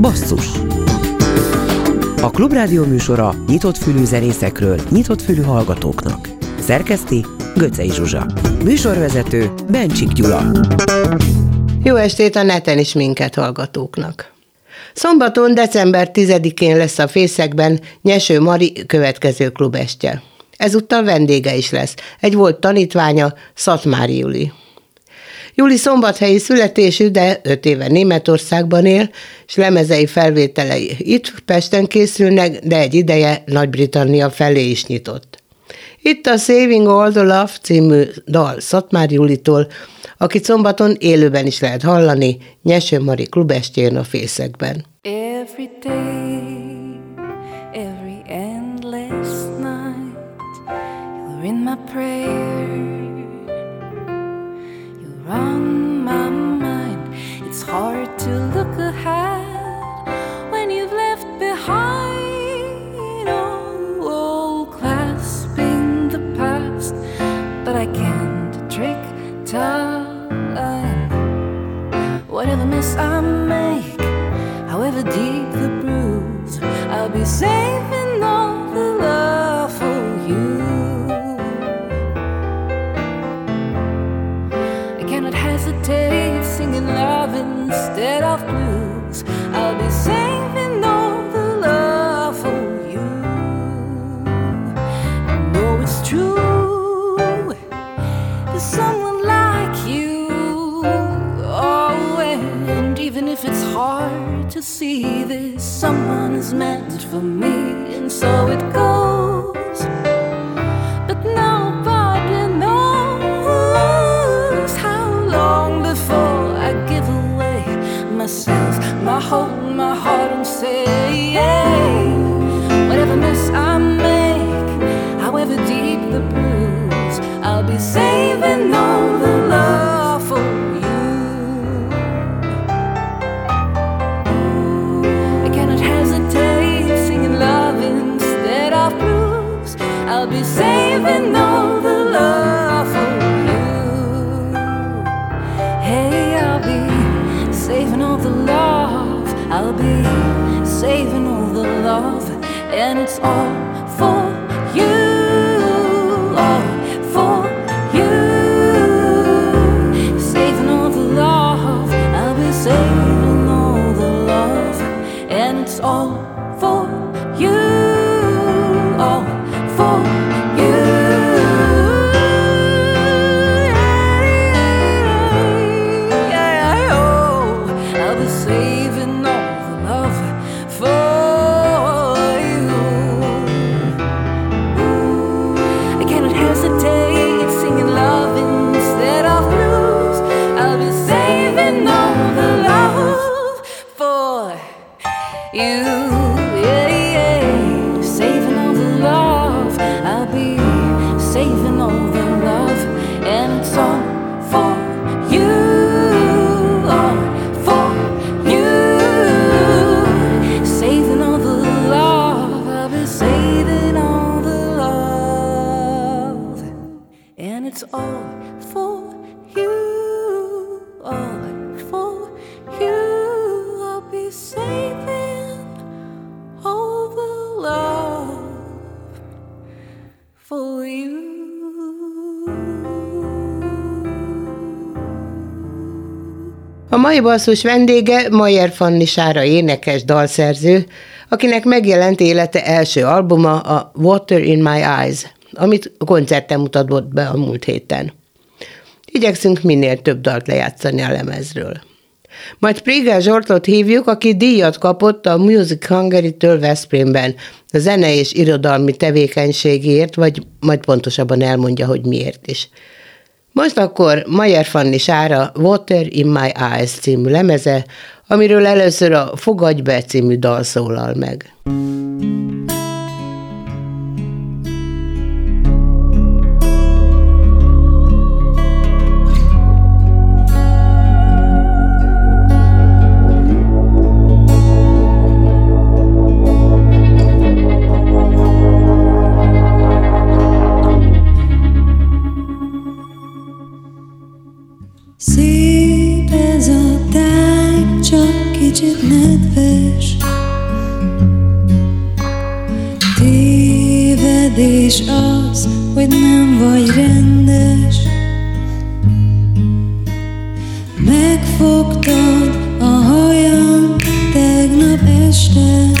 Basszus A Klubrádió műsora nyitott fülű zenészekről, nyitott fülű hallgatóknak. Szerkeszti Göcej Zsuzsa. Műsorvezető Bencsik Gyula. Jó estét a neten is minket hallgatóknak. Szombaton, december 10-én lesz a Fészekben Nyeső Mari következő klubestje. Ezúttal vendége is lesz. Egy volt tanítványa, Szatmári Juli. Júli szombathelyi születésű, de öt éve Németországban él, és lemezei felvételei itt Pesten készülnek, de egy ideje Nagy-Britannia felé is nyitott. Itt a Saving All the Love című dal Szatmár Julitól, akit szombaton élőben is lehet hallani, Nyeső Mari klubestjén a Fészekben. Every day, in my prayer. On my mind. It's hard to look ahead when you've left behind all clasping the past, but I can't trick time. Whatever mess I make, however deep the bruise, I'll be saving all instead of blues. I'll be saving all the love for you. I it's true. There's someone like you. Oh, and even if it's hard to see this, someone is meant for me, and so it goes. Saving all the love, and it's all A mai basszus vendége Mayer Fanni Sára énekes dalszerző, akinek megjelent élete első albuma a Water in My Eyes, amit koncerten mutatott be a múlt héten. Igyekszünk minél több dalt lejátszani a lemezről. Majd Prigel Zsortot hívjuk, aki díjat kapott a Music Hungary-től Veszprémben a zene és irodalmi tevékenységért, vagy majd pontosabban elmondja, hogy miért is. Most akkor Mayer Fanni Sára Water in My Eyes című lemeze, amiről először a Fogadj be című dal szólal meg. Szép ez a táj, csak kicsit nedves. Tévedés az, hogy nem vagy rendes. Megfogtad a hajam tegnap este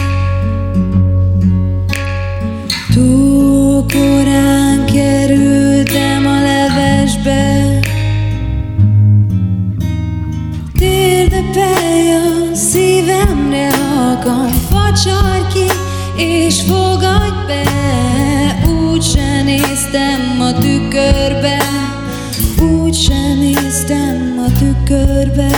halkan Facsar ki és fogadj be. Úgy se néztem a tükörbe Úgy se néztem a tükörbe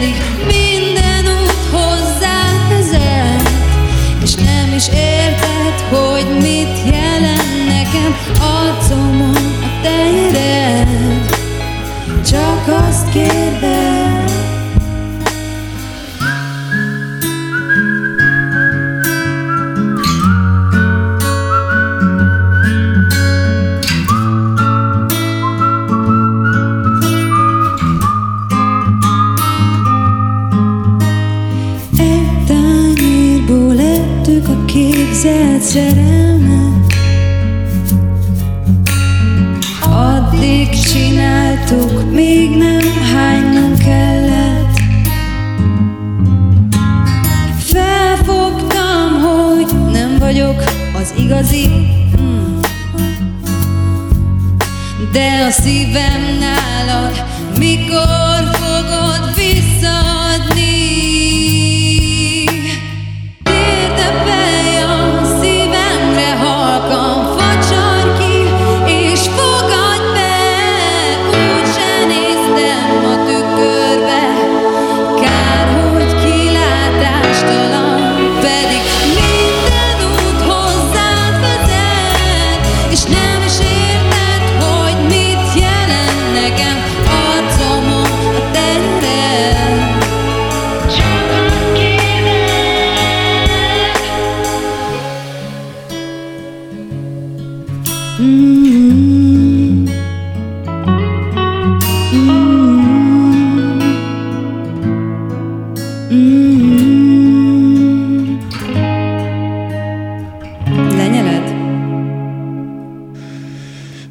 Pedig minden út hozzád vezet És nem is érted, hogy mit jelent nekem Arcomon seré.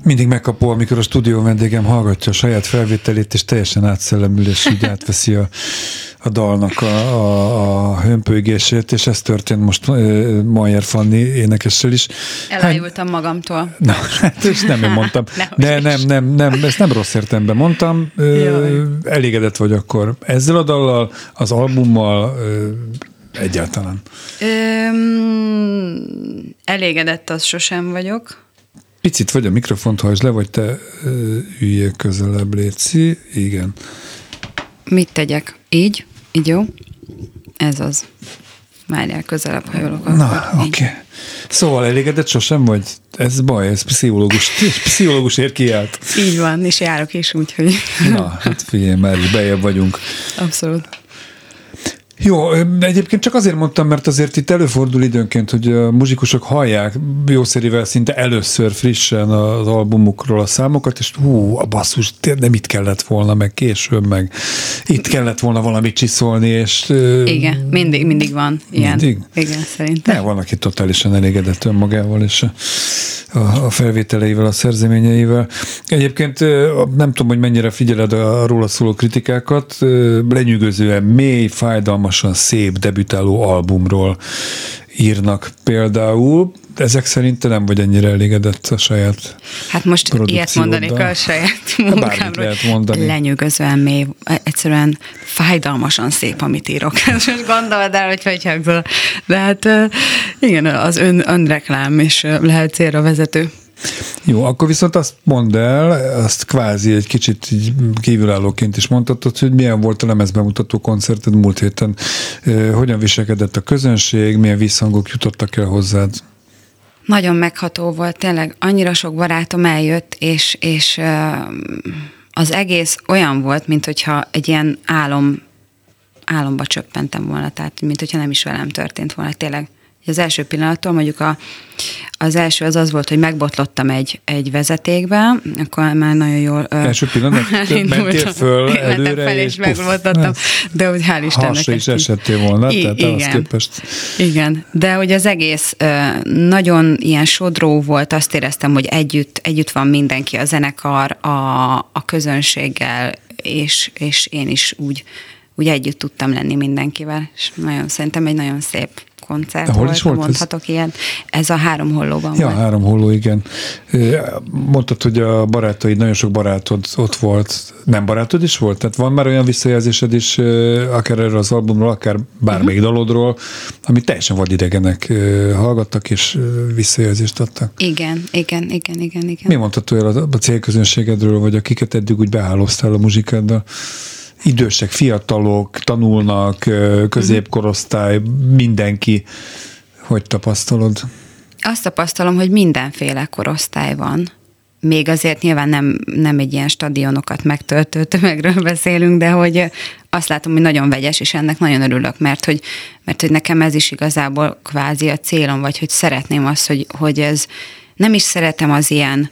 Mindig megkapó, amikor a stúdió vendégem hallgatja a saját felvételét, és teljesen átszellemül, és így átveszi a, a dalnak a, a, a hömpölygését, és ez történt most uh, Mayer Fanni énekessel is. Elájultam magamtól. Na, hát ezt nem én mondtam. De nem, nem, nem, ezt nem rossz értelemben mondtam. Jaj. elégedett vagy akkor ezzel a dallal, az albummal, egyáltalán. Öm, elégedett az sosem vagyok. Picit vagy a mikrofont hajtsd le, vagy te üljél közelebb, Léci. Igen. Mit tegyek? Így? Így jó? Ez az. Várjál, közelebb hajolok. Na, akkor. oké. Így. Okay. Szóval elégedett sosem vagy? Ez baj, ez pszichológus, pszichológusért kiállt. Így van, és járok is, úgyhogy Na, hát figyelj, már is bejebb vagyunk. abszolút. Jó, egyébként csak azért mondtam, mert azért itt előfordul időnként, hogy a muzsikusok hallják jószerivel szinte először frissen az albumukról a számokat, és hú, a basszus, nem itt kellett volna, meg később, meg itt kellett volna valamit csiszolni, és... Igen, mindig, mindig van ilyen. Mindig? Igen, szerintem. Ne, van, aki totálisan elégedett önmagával és a, a, felvételeivel, a szerzeményeivel. Egyébként nem tudom, hogy mennyire figyeled a róla szóló kritikákat, lenyűgözően mély, fájdalmasan szép debütáló albumról írnak például. Ezek szerint te nem vagy ennyire elégedett a saját Hát most ilyet mondanék a saját bármit munkámról. lehet mondani. Lenyűgözően mély, egyszerűen fájdalmasan szép, amit írok. Ezt most gondold el, hogy hogy hangzol. De hát igen, az ön, önreklám is lehet célra vezető. Jó, akkor viszont azt mondd el, azt kvázi egy kicsit így kívülállóként is mondhatod, hogy milyen volt a lemezbemutató koncerted múlt héten, hogyan viselkedett a közönség, milyen visszhangok jutottak el hozzád. Nagyon megható volt, tényleg annyira sok barátom eljött, és, és az egész olyan volt, mint hogyha egy ilyen álom, álomba csöppentem volna, tehát mint hogyha nem is velem történt volna, tényleg. Az első pillanattól mondjuk a, az első az az volt, hogy megbotlottam egy, egy vezetékbe, akkor már nagyon jól... Első pillanat? elindultam. Mentél föl előre, fel, és és megbotlottam, de úgy hál' Istennek. Hasra is esettél volna, I- tehát ahhoz igen. képest. Igen, de hogy az egész nagyon ilyen sodró volt, azt éreztem, hogy együtt, együtt van mindenki, a zenekar, a, a közönséggel, és, és én is úgy, úgy együtt tudtam lenni mindenkivel, és nagyon szerintem egy nagyon szép koncert De hol volt, is volt ez? mondhatok ilyen. Ez a három hollóban Ja, volt. három holló, igen. Mondtad, hogy a barátaid, nagyon sok barátod ott volt. Nem barátod is volt? Tehát van már olyan visszajelzésed is, akár erről az albumról, akár bármelyik Mhm. dalodról, amit teljesen vadidegenek ö, hallgattak és visszajelzést adtak. Igen, igen, igen, igen, igen. Mi mondható el a célközönségedről, vagy akiket eddig úgy behálóztál a muzsikáddal? Idősek, fiatalok, tanulnak, középkorosztály, mindenki. Hogy tapasztalod? Azt tapasztalom, hogy mindenféle korosztály van. Még azért nyilván nem, nem egy ilyen stadionokat megtöltő tömegről beszélünk, de hogy azt látom, hogy nagyon vegyes, és ennek nagyon örülök, mert hogy, mert hogy nekem ez is igazából kvázi a célom, vagy hogy szeretném azt, hogy, hogy ez nem is szeretem az ilyen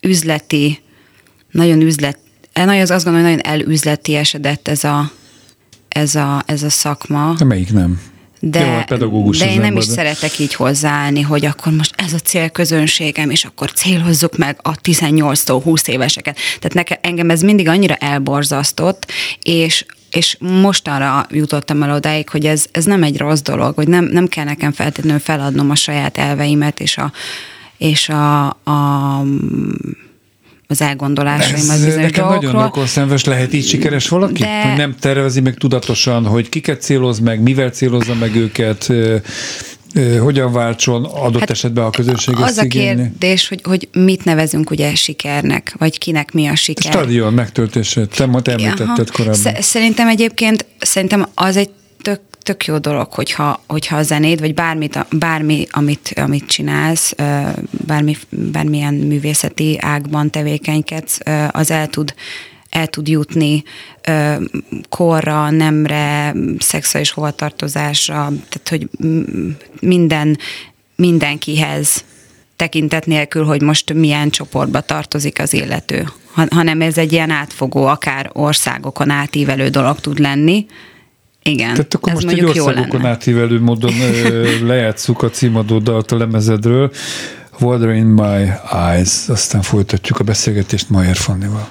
üzleti, nagyon üzlet, nagyon, azt gondolom, hogy nagyon elüzleti esedett ez a, ez a, ez a szakma. De melyik nem? De, Jó, de én nem is de- szeretek így hozzáállni, hogy akkor most ez a célközönségem, és akkor célozzuk meg a 18-tól 20 éveseket. Tehát nekem, engem ez mindig annyira elborzasztott, és és mostanra jutottam el odáig, hogy ez, ez nem egy rossz dolog, hogy nem, nem kell nekem feltétlenül feladnom a saját elveimet, és a, és a, a az elgondolásaimat Ez bizonyos nekem nagyon dolgokról. rokonszenves lehet így sikeres valaki? De- Hogy nem tervezi meg tudatosan, hogy kiket céloz meg, mivel célozza meg őket, hogyan váltson adott hát esetben a közönség Az a kérdés, hogy, hogy mit nevezünk ugye sikernek, vagy kinek mi a siker. Stadion megtöltése, te ma te említetted Aha. korábban. Sze- Szerintem egyébként, szerintem az egy tök, jó dolog, hogyha, hogyha a zenét, vagy bármit, bármi, amit, amit csinálsz, bármi, bármilyen művészeti ágban tevékenykedsz, az el tud el tud jutni ö, korra, nemre, szexuális hovatartozásra, tehát hogy minden, mindenkihez tekintet nélkül, hogy most milyen csoportba tartozik az illető, ha- hanem ez egy ilyen átfogó, akár országokon átívelő dolog tud lenni. Igen, Tehát akkor ez most egy országokon átívelő módon lejátszuk a címadódalt a lemezedről. Water in my eyes. Aztán folytatjuk a beszélgetést Mayer Fannival.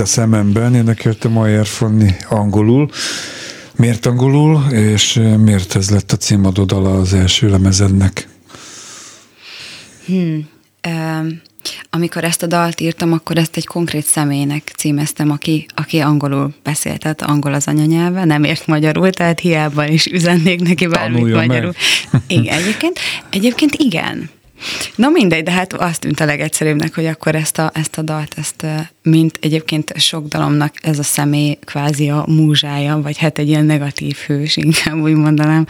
A szememben, énekelte Mayer Fanni angolul. Miért angolul, és miért ez lett a címadó dala az első lemezednek? Hmm. Um, amikor ezt a dalt írtam, akkor ezt egy konkrét személynek címeztem, aki, aki angolul beszélt, tehát angol az anyanyelve, nem ért magyarul, tehát hiába is üzennék neki bármit Tanuljon magyarul. meg. Igen, egyébként, egyébként igen. Na mindegy, de hát azt tűnt a legegyszerűbbnek, hogy akkor ezt a, ezt a dalt, ezt mint egyébként sok dalomnak ez a személy kvázi a múzsája, vagy hát egy ilyen negatív hős, inkább úgy mondanám,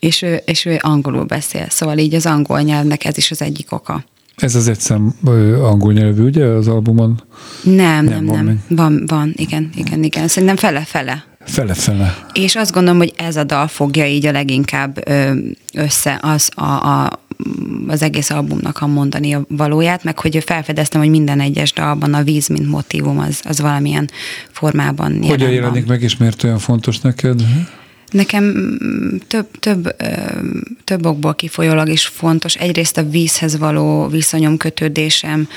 és ő, és ő angolul beszél. Szóval így az angol nyelvnek ez is az egyik oka. Ez az egyszem angol nyelvű, ugye, az albumon? Nem, Nem, nem, van nem. Van, van, igen, igen, igen. Szerintem fele-fele. Fele-fele. És azt gondolom, hogy ez a dal fogja így a leginkább össze az a, a az egész albumnak a mondani a valóját, meg hogy felfedeztem, hogy minden egyes dalban a víz, mint motivum, az, az valamilyen formában jelen Hogyan jelenik meg, és miért olyan fontos neked? Nekem mm, több, több, több okból kifolyólag is fontos. Egyrészt a vízhez való viszonyom, kötődésem,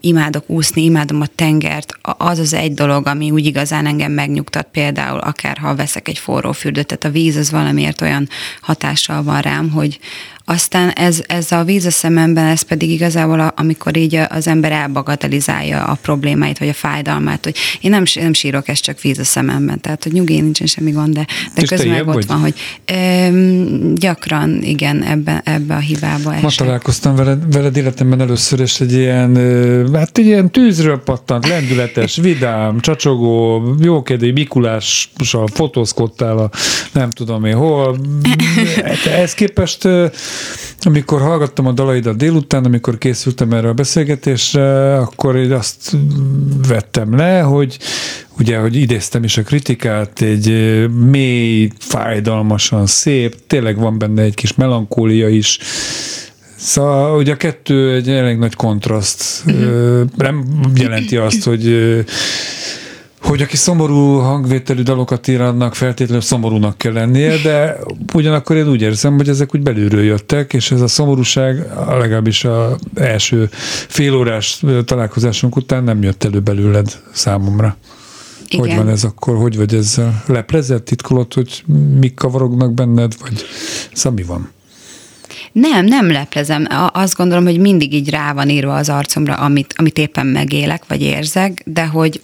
imádok úszni, imádom a tengert. Az az egy dolog, ami úgy igazán engem megnyugtat például, akár ha veszek egy forró fürdőt, tehát a víz az valamiért olyan hatással van rám, hogy aztán ez, ez a víz a szememben, ez pedig igazából, a- amikor így az ember elbagatelizálja a problémáit, vagy a fájdalmát, hogy én nem, nem sírok, ez csak víz a szememben, tehát hogy nyugi, nincsen semmi gond, de, de És közben meg ott vagy? van, hogy öm, gyakran, igen, ebbe, ebbe a hibába Ma esek. találkoztam veled, veled életemben először, és egy ilyen, ö, hát egy ilyen tűzről pattant, lendületes, vidám, csacsogó, jókedély Mikulással fotózkodtál a nem tudom én hol. Te Ehhez képest, ö, amikor hallgattam a dalaidat délután, amikor készültem erre a beszélgetésre, akkor én azt vettem le, hogy ugye, hogy idéztem is a kritikát, egy mély, fájdalmasan szép, tényleg van benne egy kis melankólia is, Szóval ugye a kettő egy elég nagy kontraszt. Ö, Nem jelenti azt, hogy hogy aki szomorú hangvételű dalokat ír, annak feltétlenül szomorúnak kell lennie, de ugyanakkor én úgy érzem, hogy ezek úgy belülről jöttek, és ez a szomorúság a legalábbis a első félórás találkozásunk után nem jött elő belőled számomra. Igen. Hogy van ez akkor? Hogy vagy ezzel? Leplezett, titkolod, hogy mik kavarognak benned, vagy szóval mi van? Nem, nem leplezem. Azt gondolom, hogy mindig így rá van írva az arcomra, amit, amit éppen megélek, vagy érzek, de hogy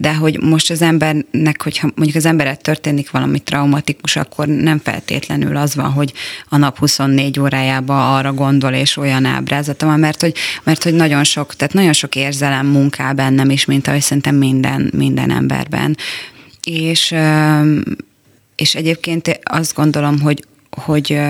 de hogy most az embernek, hogyha mondjuk az emberet történik valami traumatikus, akkor nem feltétlenül az van, hogy a nap 24 órájában arra gondol, és olyan ábrázata van, mert hogy, mert hogy nagyon sok, tehát nagyon sok érzelem munká bennem is, mint ahogy szerintem minden, minden emberben. És, és egyébként azt gondolom, hogy, hogy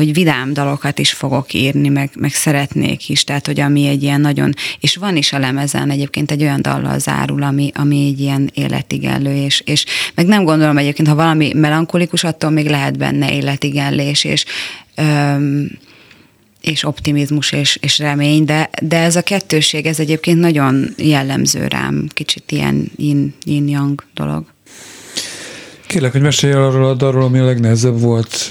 hogy vidám dalokat is fogok írni, meg, meg szeretnék is, tehát hogy ami egy ilyen nagyon, és van is a lemezen egyébként egy olyan dallal zárul, ami, ami egy ilyen életigenlő, és, és meg nem gondolom egyébként, ha valami melankolikus, attól még lehet benne életigenlés, és öm, és optimizmus és, és remény, de, de ez a kettőség, ez egyébként nagyon jellemző rám, kicsit ilyen yin, yin-yang dolog. Kérlek, hogy mesélj arról a dalról, ami a legnehezebb volt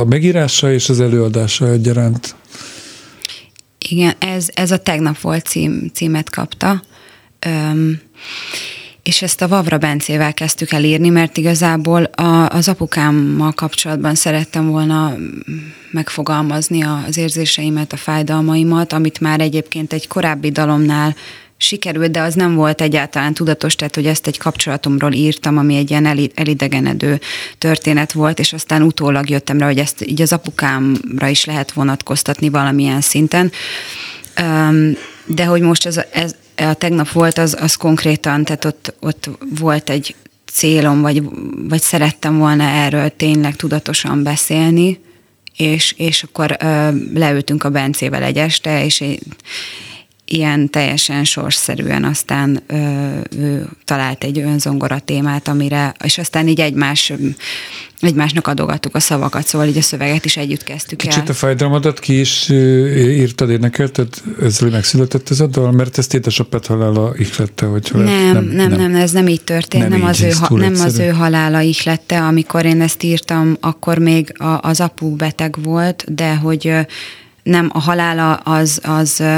a megírása és az előadása egyaránt. Igen, ez, ez a tegnap volt cím, címet kapta. Öm, és ezt a Vavra Bencével kezdtük el írni, mert igazából a, az apukámmal kapcsolatban szerettem volna megfogalmazni az érzéseimet, a fájdalmaimat, amit már egyébként egy korábbi dalomnál sikerült, de az nem volt egyáltalán tudatos, tehát hogy ezt egy kapcsolatomról írtam, ami egy ilyen eli- elidegenedő történet volt, és aztán utólag jöttem rá, hogy ezt így az apukámra is lehet vonatkoztatni valamilyen szinten. De hogy most ez, ez a tegnap volt, az, az konkrétan, tehát ott, ott volt egy célom, vagy, vagy szerettem volna erről tényleg tudatosan beszélni, és, és akkor ö, leültünk a Bencével egy este, és én, ilyen teljesen sorsszerűen aztán ö, ő talált egy önzongora témát, amire, és aztán így egymás, egymásnak adogattuk a szavakat, szóval így a szöveget is együtt kezdtük el. Kicsit a fájdalmadat ki is írtad, énekelted, ezzel megszületett ez a dal, mert ezt édesapád halála ihlette, hogy Nem, nem, nem, nem, ez nem így történt, Nem nem, az, ő, ha, nem az ő halála ihlette, amikor én ezt írtam, akkor még a, az apu beteg volt, de hogy nem, a halála az, az, ö,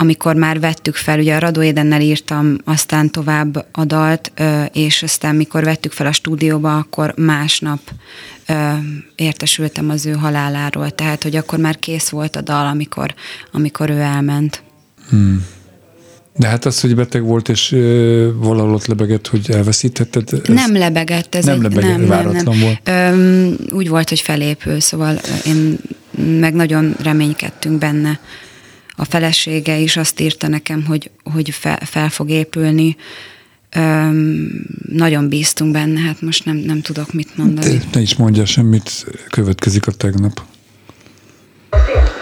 amikor már vettük fel, ugye a Radó Édennel írtam aztán tovább a dalt, és aztán mikor vettük fel a stúdióba, akkor másnap értesültem az ő haláláról, tehát hogy akkor már kész volt a dal, amikor, amikor ő elment. De hát az, hogy beteg volt, és ö, valahol ott lebegett, hogy elveszítetted. Ez... Nem lebegett, ez nem egy, lebegett, nem, nem, váratlan nem. volt. Öm, úgy volt, hogy felépül, szóval én meg nagyon reménykedtünk benne. A felesége is azt írta nekem, hogy, hogy fel, fel fog épülni. Öm, nagyon bíztunk benne, hát most nem, nem tudok mit mondani. De ne is mondja semmit, következik a tegnap. Mikor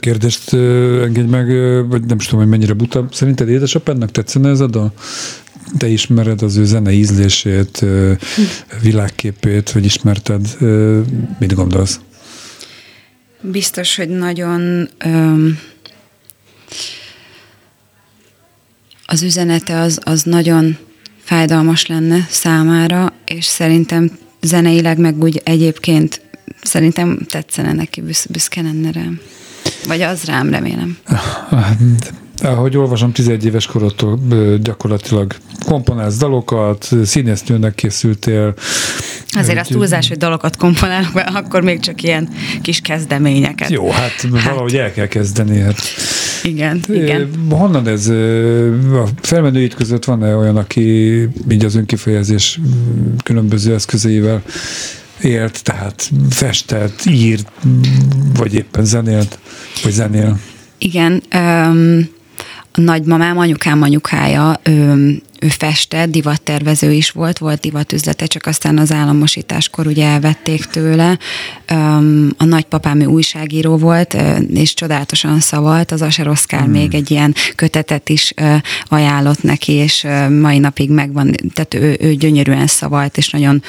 kérdést engedj meg, vagy nem is tudom, hogy mennyire buta. Szerinted édesapádnak tetszene ez a dal? Te ismered az ő zene ízlését, világképét, vagy ismerted? Mit gondolsz? Biztos, hogy nagyon öm, az üzenete az, az nagyon fájdalmas lenne számára, és szerintem zeneileg meg úgy egyébként szerintem tetszene neki, büsz, büszke lenne rám. Vagy az rám, remélem. Ahogy olvasom, 11 éves korodtól gyakorlatilag komponálsz dalokat, színésznőnek készültél. Azért az túlzás, hogy dalokat komponálok, mert akkor még csak ilyen kis kezdeményeket. Jó, hát, valahogy el kell kezdeni. Hát. Igen, igen. Ö, Honnan ez? A felmenőid között van-e olyan, aki így az önkifejezés különböző eszközeivel élt, tehát festett, írt, vagy éppen zenélt, vagy zenél? Igen, a nagymamám, anyukám anyukája, öm, ő festett, divattervező is volt, volt divatüzlete, csak aztán az államosításkor ugye elvették tőle. A nagypapám ő újságíró volt, és csodálatosan szavalt, az Asher Oszkár hmm. még egy ilyen kötetet is ajánlott neki, és mai napig megvan, tehát ő, ő gyönyörűen szavalt, és nagyon,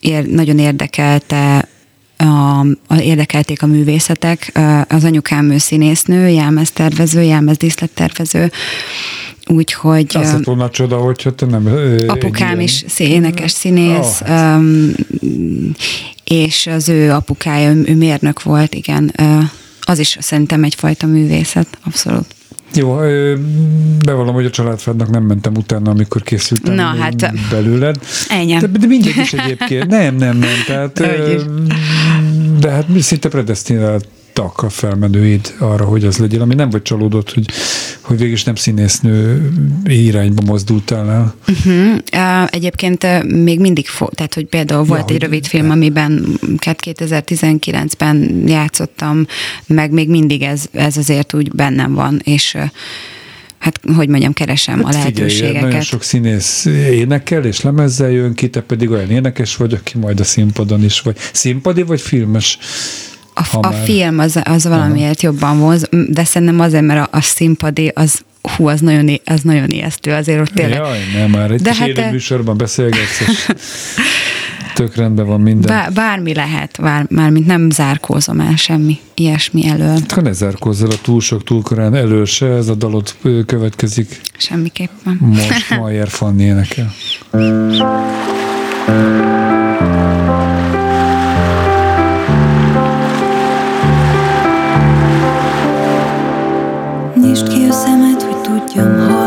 ér, nagyon érdekelte a, a, érdekelték a művészetek. Az anyukám ő színésznő, jelmeztervező, jelmezdíszlettervező, úgyhogy Azt ö, lett volna csoda, hogyha te nem... apukám ilyen- is énekes színész, hát. öm, és az ő apukája, ő mérnök volt, igen. Az is szerintem egyfajta művészet, abszolút. Jó, bevallom, hogy a családfádnak nem mentem utána, amikor készültem Na, hát- belőled. Ennyi. De, de mindegy is egyébként. Nem, nem, nem. Tehát, de hát szinte predestináltak a felmenőid arra, hogy az legyél, ami nem vagy csalódott, hogy, hogy végig is nem színésznő irányba mozdultál el. Uh-huh. Uh, egyébként még mindig, fo- tehát hogy például volt hogy- egy rövid film, amiben 2019-ben játszottam, meg még mindig ez, ez azért úgy bennem van, és hát, hogy mondjam, keresem a Figyelj, lehetőségeket. nagyon sok színész énekel és lemezzel jön ki, te pedig olyan énekes vagy, aki majd a színpadon is vagy. Színpadi vagy filmes? A, a már- film az, az valamiért jobban vonz, de szerintem azért, mert a, a színpadi az hú, az nagyon, az nagyon ijesztő, azért ott tényleg. Jaj, nem már. Itt De is hát, élő eh, műsorban beszélgetsz, és tök rendben van minden. Bár, bármi lehet, bár, mármint nem zárkózom el semmi ilyesmi elől, Ha ne zárkózzal a túl sok, túl korán elől se, ez a dalot következik. semmiképpen. Most Mayer Fanni énekel. hogy tudjam,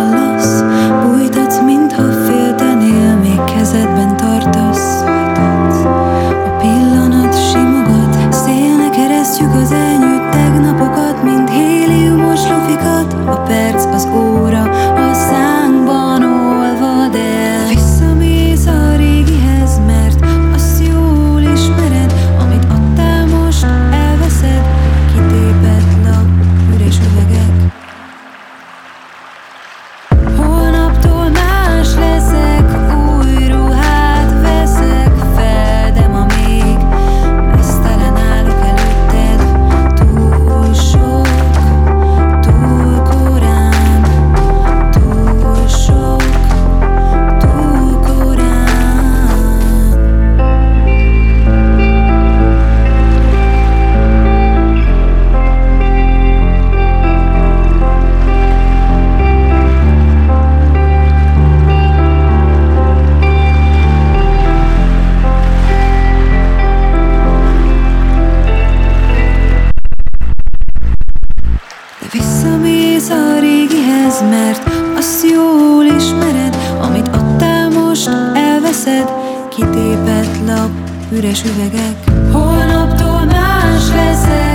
azt jól ismered, amit adtál most elveszed, kitépett lap, üres üvegek. Holnaptól más leszek,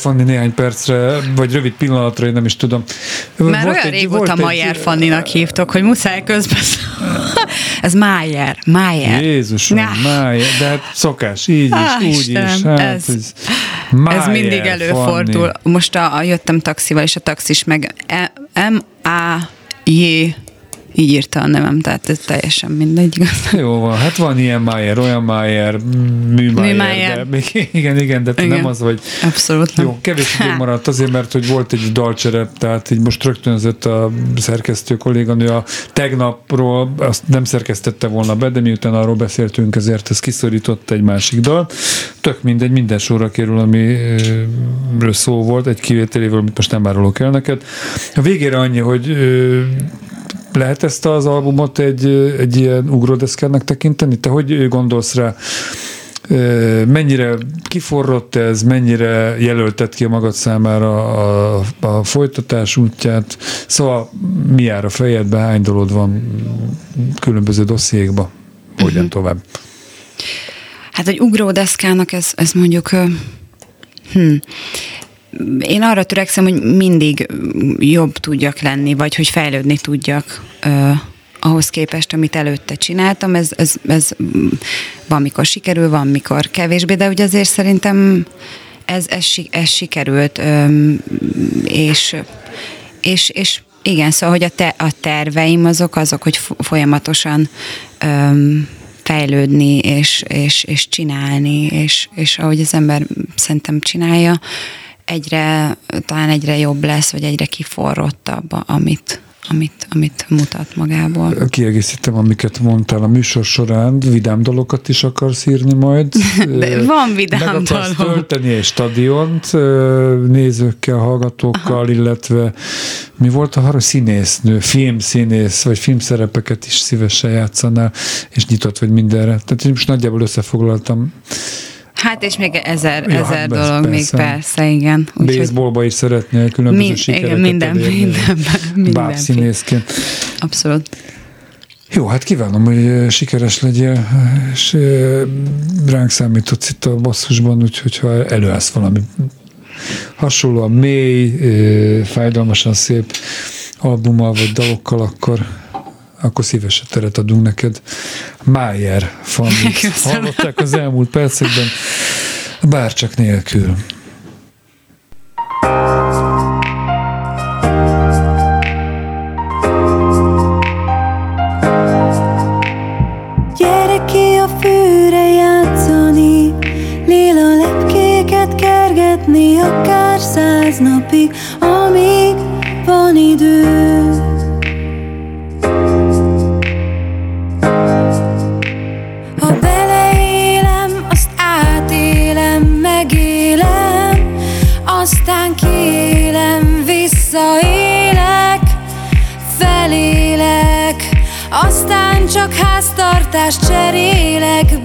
Fanni néhány percre, vagy rövid pillanatra, én nem is tudom. Már Volt olyan egy- régóta volt egy- Mayer Fanninak hívtok, hogy muszáj közben Ez Mayer, Mayer. Jézusom, Na. Májer, de hát szokás, így is, Á, úgy Istenem, is. Hát, ez- ez, Ez Májer mindig előfordul. Fanni. Most a, a, jöttem taxival, és a taxis meg E- M-A-J így írta a nevem, tehát ez teljesen mindegy. Jó van, hát van ilyen Májer, olyan műmájer, Műmájer. de még, igen, igen, de Igen. nem az vagy. Abszolút nem. Jó, kevés idő maradt azért, mert hogy volt egy dalcsere, tehát így most rögtönzött a szerkesztő kolléganő a tegnapról, azt nem szerkesztette volna be, de miután arról beszéltünk, ezért ez kiszorított egy másik dal. Tök mindegy, minden sorra kerül, amiről szó volt, egy kivételével, amit most nem árulok el neked. A végére annyi, hogy lehet ezt az albumot egy, egy ilyen ugródeszkának tekinteni? Te hogy gondolsz rá? Mennyire kiforrott ez, mennyire jelöltet ki magad számára a, a folytatás útját? Szóval mi jár a fejedbe, hány dolog van különböző dossziékba? Hogyan uh-huh. tovább? Hát egy ugródeszkának ez, ez mondjuk... Hm, én arra törekszem, hogy mindig jobb tudjak lenni, vagy hogy fejlődni tudjak ö, ahhoz képest, amit előtte csináltam. Ez, ez, ez van, mikor sikerül, van, mikor kevésbé, de ugye azért szerintem ez, ez, ez sikerült, ö, és, és, és igen, szóval, hogy a, te, a terveim azok azok, hogy fo- folyamatosan öm, fejlődni, és, és, és csinálni, és, és ahogy az ember szerintem csinálja, egyre, talán egyre jobb lesz, vagy egyre kiforrottabb, amit, amit, amit mutat magából. Kiegészítem, amiket mondtál a műsor során, vidám dalokat is akarsz írni majd. De van vidám Meg akarsz dalom. tölteni egy stadiont nézőkkel, hallgatókkal, Aha. illetve mi volt a harra színésznő, filmszínész, vagy filmszerepeket is szívesen játszanál, és nyitott vagy mindenre. Tehát én most nagyjából összefoglaltam. Hát és még ezer, Ja, ja, hát ezer persze, dolog még persze. igen. Baseballba is szeretnél különböző Mind- sikereket igen, minden- elérni, mindenben, mindenféle. bábszínészként. abszolút. Jó, hát kívánom, hogy sikeres legyél, és ránk számíthatsz itt a basszusban, úgyhogy ha előállsz valami hasonlóan mély, fájdalmasan szép albummal vagy dalokkal, akkor akkor szívesen teret adunk neked. Májer Köszönöm. hallották az elmúlt percekben, bárcsak nélkül. Gyere ki a fűre játszani, lila lepkéket kergetni, akár száz napig, amíg van idő. Háztartást cserélek,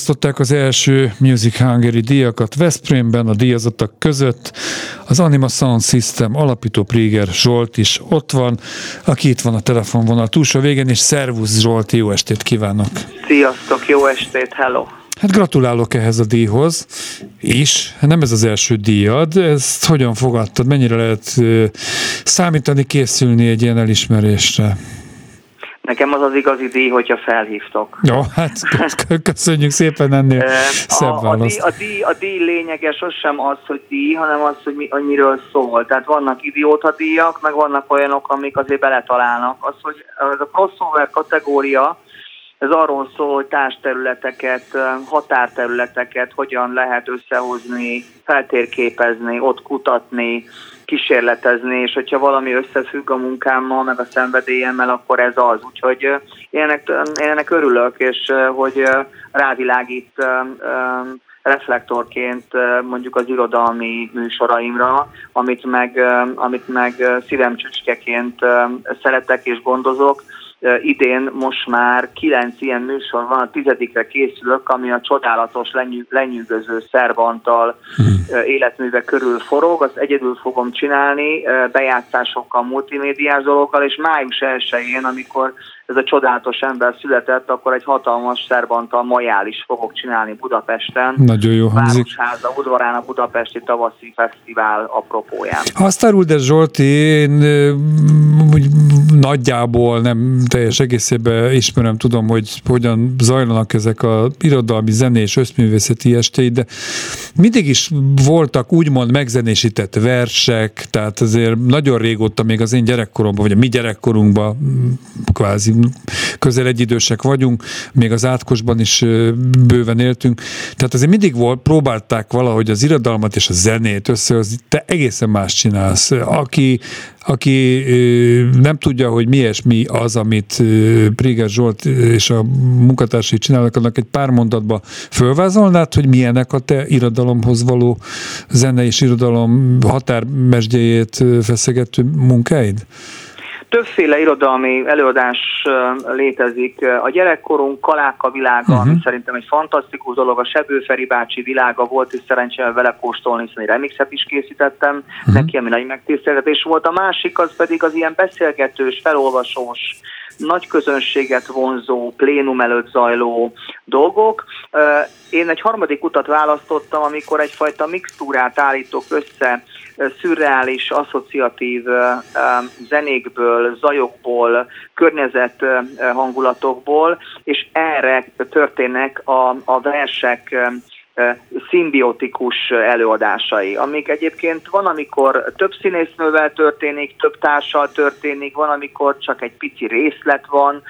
Kiosztották az első Music Hungary díjakat Veszprémben a díjazottak között. Az Anima Sound System alapító Priger Zsolt is ott van, aki itt van a telefonvonal túlsó végén, és szervusz Zsolt, jó estét kívánok! Sziasztok, jó estét, hello! Hát gratulálok ehhez a díjhoz is. Nem ez az első díjad. Ezt hogyan fogadtad? Mennyire lehet számítani, készülni egy ilyen elismerésre? Nekem az az igazi díj, hogyha felhívtok. Jó, hát köszönjük szépen ennél szebb a, a, díj, a, díj, a díj lényege sosem az, hogy díj, hanem az, hogy mi, hogy miről szól. Tehát vannak idióta díjak, meg vannak olyanok, amik azért beletalálnak. Az, hogy ez a crossover kategória, ez arról szól, hogy társterületeket, határterületeket hogyan lehet összehozni, feltérképezni, ott kutatni, kísérletezni, és hogyha valami összefügg a munkámmal, meg a szenvedélyemmel, akkor ez az. Úgyhogy én ennek, ennek örülök, és hogy rávilágít reflektorként mondjuk az irodalmi műsoraimra, amit meg, amit meg ö, szeretek és gondozok. Idén most már kilenc ilyen műsor van, a tizedikre készülök, ami a csodálatos, lenyű, lenyűgöző Szervantal ö, életműve körül forog. Azt egyedül fogom csinálni, bejátszásokkal, multimédiás dolgokkal, és május 1-én, amikor ez a csodálatos ember született, akkor egy hatalmas Szervantal majál is fogok csinálni Budapesten. Nagyon jó hangzik. Városháza udvarán a Budapesti Tavaszi Fesztivál apropóján. Azt árul, de Zsolti, én úgy nagyjából nem teljes egészében ismerem, tudom, hogy hogyan zajlanak ezek a irodalmi, zenés, összművészeti estéid, de mindig is voltak úgymond megzenésített versek, tehát azért nagyon régóta, még az én gyerekkoromban, vagy a mi gyerekkorunkban kvázi közel egyidősek vagyunk, még az átkosban is bőven éltünk, tehát azért mindig volt, próbálták valahogy az irodalmat és a zenét összehozni, te egészen más csinálsz. Aki, aki nem tudja, hogy mi és mi az, amit Priger Zsolt és a munkatársai csinálnak, annak egy pár mondatba fölvázolnád, hogy milyenek a te irodalomhoz való zene és irodalom határmesdjéjét feszegető munkáid? Többféle irodalmi előadás létezik. A gyerekkorunk Kaláka világa, uh-huh. ami szerintem egy fantasztikus dolog, a Sebő Feri bácsi világa volt, és szerencsére vele kóstolni, hiszen egy remixet is készítettem uh-huh. neki, ami nagy megtiszteltetés volt. A másik az pedig az ilyen beszélgetős, felolvasós, nagy közönséget vonzó, plénum előtt zajló dolgok. Én egy harmadik utat választottam, amikor egyfajta mixtúrát állítok össze szürreális, asszociatív zenékből, zajokból, környezet hangulatokból, és erre történnek a, a versek szimbiotikus előadásai, amik egyébként van, amikor több színésznővel történik, több társal történik, van, amikor csak egy pici részlet van,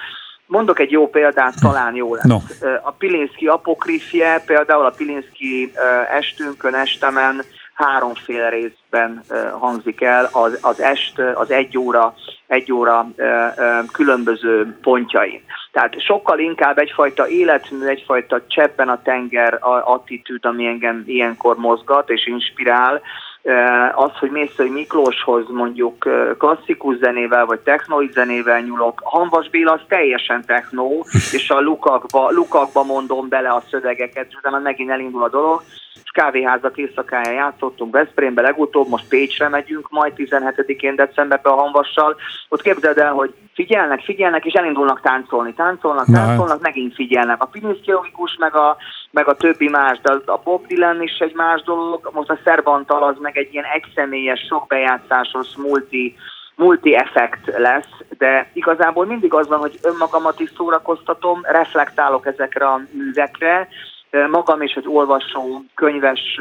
Mondok egy jó példát, talán jó lesz. No. A Pilinszki apokrifje, például a Pilinszki estünkön, estemen háromféle részben hangzik el az, az est, az egy óra, egy óra különböző pontjain. Tehát sokkal inkább egyfajta életmű, egyfajta cseppen a tenger attitűd, ami engem ilyenkor mozgat és inspirál, az, hogy Mészői Miklóshoz mondjuk klasszikus zenével vagy technoid zenével nyúlok, Hanvas Béla az teljesen technó, és a lukakba, lukakba mondom bele a szövegeket, és utána megint elindul a dolog. Kávéházak éjszakáján játszottunk Veszprémbe, legutóbb most Pécsre megyünk, majd 17-én decemberben a Hanvassal. Ott képzeld el, hogy figyelnek, figyelnek, és elindulnak táncolni. Táncolnak, Na. táncolnak, megint figyelnek. A Piniszkilovikus meg a, meg a többi más, de a Bob Dylan is egy más dolog, most a Szerbantal az meg egy ilyen egyszemélyes, sok bejátszásos, multi, multi effekt lesz, de igazából mindig az van, hogy önmagamat is szórakoztatom, reflektálok ezekre a művekre, magam is egy olvasó, könyves,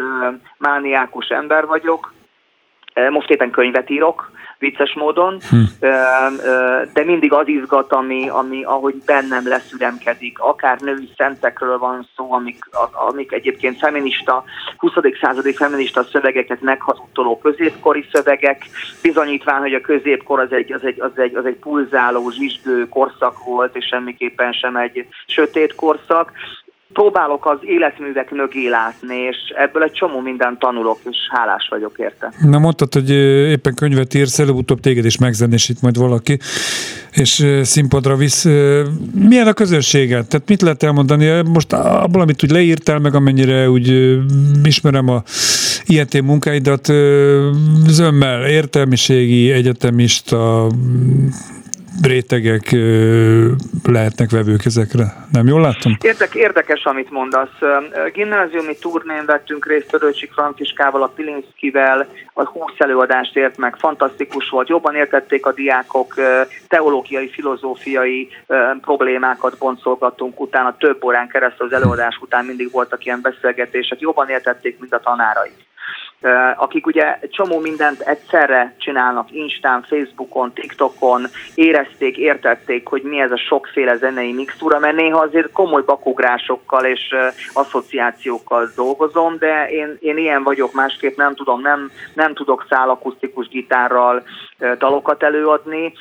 mániákus ember vagyok, most éppen könyvet írok, vicces módon, hm. de mindig az izgat, ami, ami ahogy bennem leszüremkedik, akár női szentekről van szó, amik, amik egyébként feminista, 20. századi feminista szövegeket meghazudtoló középkori szövegek, bizonyítván, hogy a középkor az egy, az egy, az egy, az egy pulzáló, zsizsgő korszak volt, és semmiképpen sem egy sötét korszak, próbálok az életművek mögé látni, és ebből egy csomó mindent tanulok, és hálás vagyok érte. Na mondtad, hogy éppen könyvet írsz, előbb-utóbb téged is megzenésít majd valaki, és színpadra visz. Milyen a közönséget? Tehát mit lehet elmondani? Most abból, amit úgy leírtál, meg amennyire úgy ismerem a INT munkáidat, zömmel értelmiségi, egyetemista, rétegek lehetnek vevők ezekre. Nem jól láttam? Érdek, érdekes, amit mondasz. Gimnáziumi turnén vettünk részt Törőcsik Franciskával, a Pilinszkivel, a 20 előadást ért meg, fantasztikus volt. Jobban értették a diákok, teológiai, filozófiai problémákat boncolgattunk utána, több órán keresztül az előadás után mindig voltak ilyen beszélgetések, jobban értették, mint a tanárai akik ugye csomó mindent egyszerre csinálnak Instán, Facebookon, TikTokon, érezték, értették, hogy mi ez a sokféle zenei mixtúra, mert néha azért komoly bakugrásokkal és asszociációkkal dolgozom, de én, én ilyen vagyok, másképp nem tudom, nem, nem tudok szálakusztikus gitárral dalokat előadni.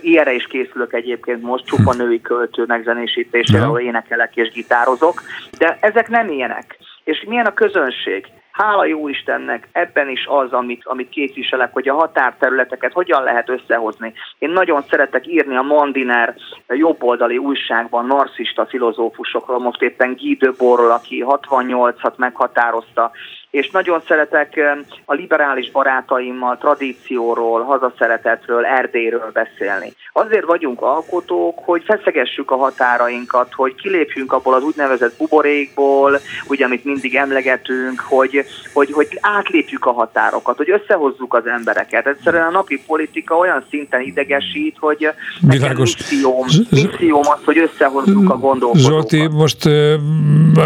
Ilyenre is készülök egyébként most, csupa női költő megzenésítésére, ahol énekelek és gitározok, de ezek nem ilyenek. És milyen a közönség? Hála jó Istennek, ebben is az, amit, amit képviselek, hogy a határterületeket hogyan lehet összehozni. Én nagyon szeretek írni a Mandiner jobboldali újságban narcista filozófusokról, most éppen Guy Debordról, aki 68-at meghatározta, és nagyon szeretek a liberális barátaimmal tradícióról, hazaszeretetről, Erdélyről beszélni. Azért vagyunk alkotók, hogy feszegessük a határainkat, hogy kilépjünk abból az úgynevezett buborékból, ugye, amit mindig emlegetünk, hogy, hogy, hogy átlépjük a határokat, hogy összehozzuk az embereket. Egyszerűen a napi politika olyan szinten idegesít, hogy nekem misszióm, misszióm az, hogy összehozzuk a gondolkodókat. Zsolti, most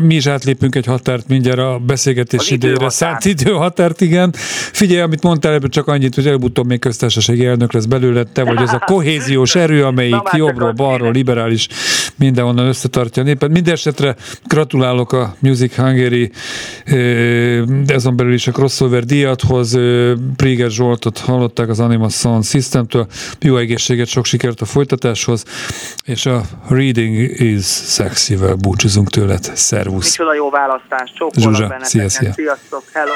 mi is átlépünk egy határt mindjárt a beszélgetés idejére. Szánt időhatárt, igen. Figyelj, amit mondtál ebből csak annyit, hogy előbb-utóbb még köztársasági elnök lesz belőle, te vagy az a kohéziós erő, amelyik jobbról, balról, liberális, mindenhonnan összetartja a népet. Mindenesetre gratulálok a Music Hungary, de azon belül is a crossover díjathoz. Priger Zsoltot hallották az Anima Sound System-től. Jó egészséget, sok sikert a folytatáshoz, és a Reading is Sexy-vel búcsúzunk tőled. Szervusz! Micsoda jó választás, csókolok benneteket. Szia, szia. Sziasztok, hello!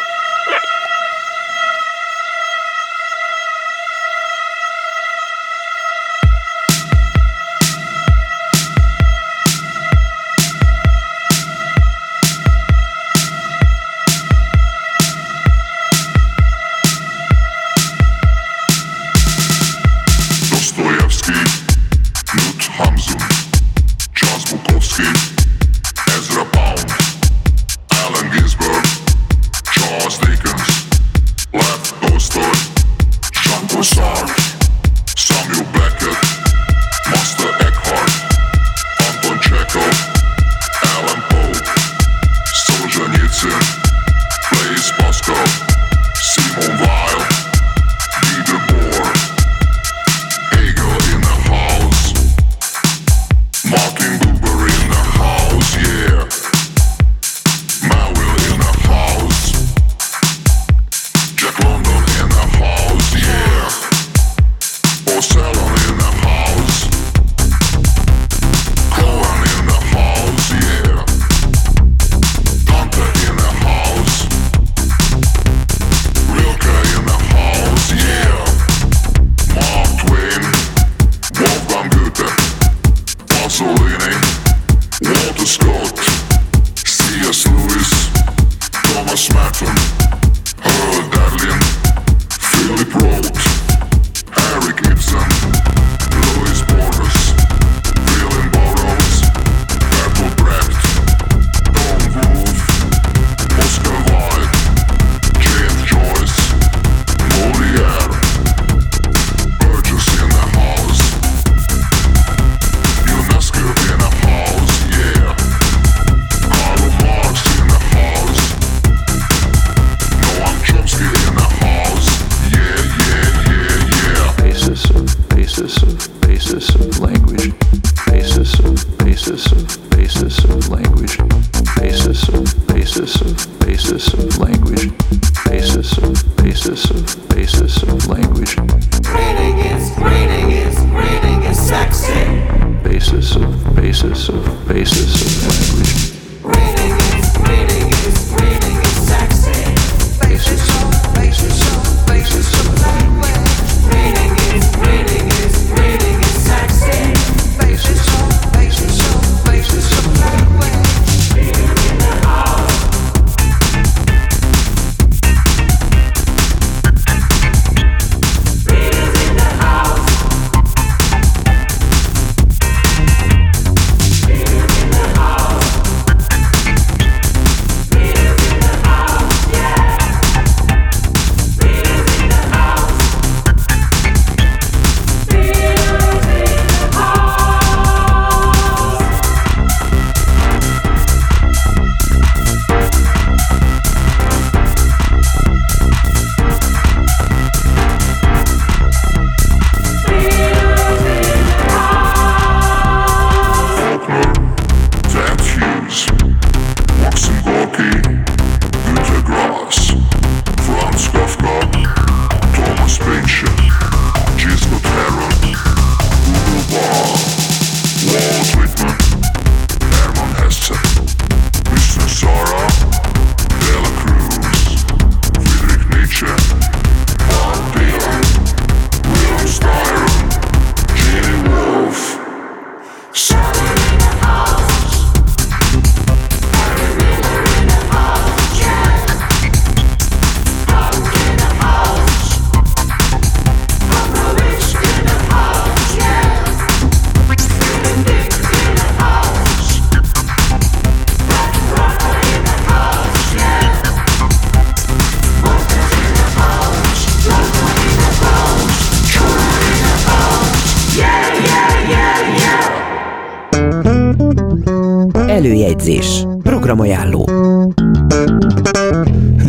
Hallo.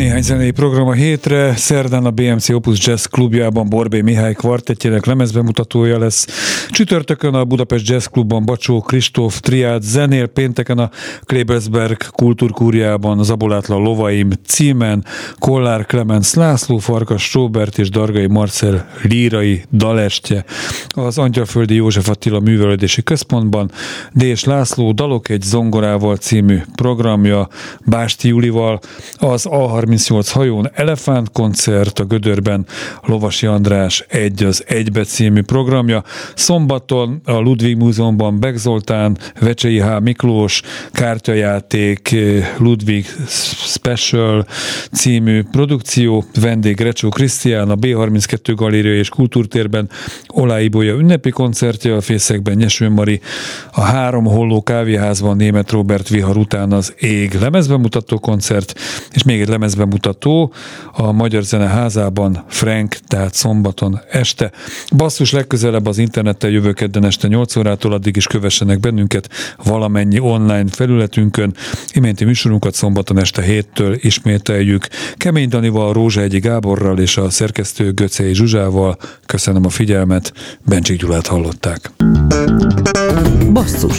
Néhány zenei program a hétre. Szerdán a BMC Opus Jazz klubjában Borbé Mihály kvartettjének lemezbemutatója lesz. Csütörtökön a Budapest Jazz Klubban Bacsó Kristóf Triád zenél, pénteken a Klebersberg kultúrkúriában Zabolátlan Lovaim címen Kollár Clemens László, Farkas Robert és Dargai Marcel lírai dalestje. Az Angyalföldi József Attila Művelődési Központban Dés László Dalok egy zongorával című programja Básti Julival, az A38 hajón Elefánt koncert a Gödörben Lovasi András egy az egybe című programja. Szombaton a Ludwig Múzeumban Beck Zoltán, Vecsei H. Miklós kártyajáték eh, Ludwig Special című produkció, vendég Recsó Krisztián, a B32 Galéria és Kultúrtérben Olá Ibolya ünnepi koncertje, a Fészekben Nyeső Mari, a Három Holló kávéházban német Robert Vihar után az Ég lemezbemutató koncert, és még egy lemezbemutató a Magyar Zene házában Frank, tehát szombaton este. Basszus legközelebb az interneten jövő kedden este 8 órától, addig is kövessenek bennünket valamennyi online felületünkön. Iménti műsorunkat szombaton este héttől ismételjük. Kemény Danival, Rózsa Egyi Gáborral és a szerkesztő Göcei Zsuzsával. Köszönöm a figyelmet, Bencsik Gyulát hallották. Basszus.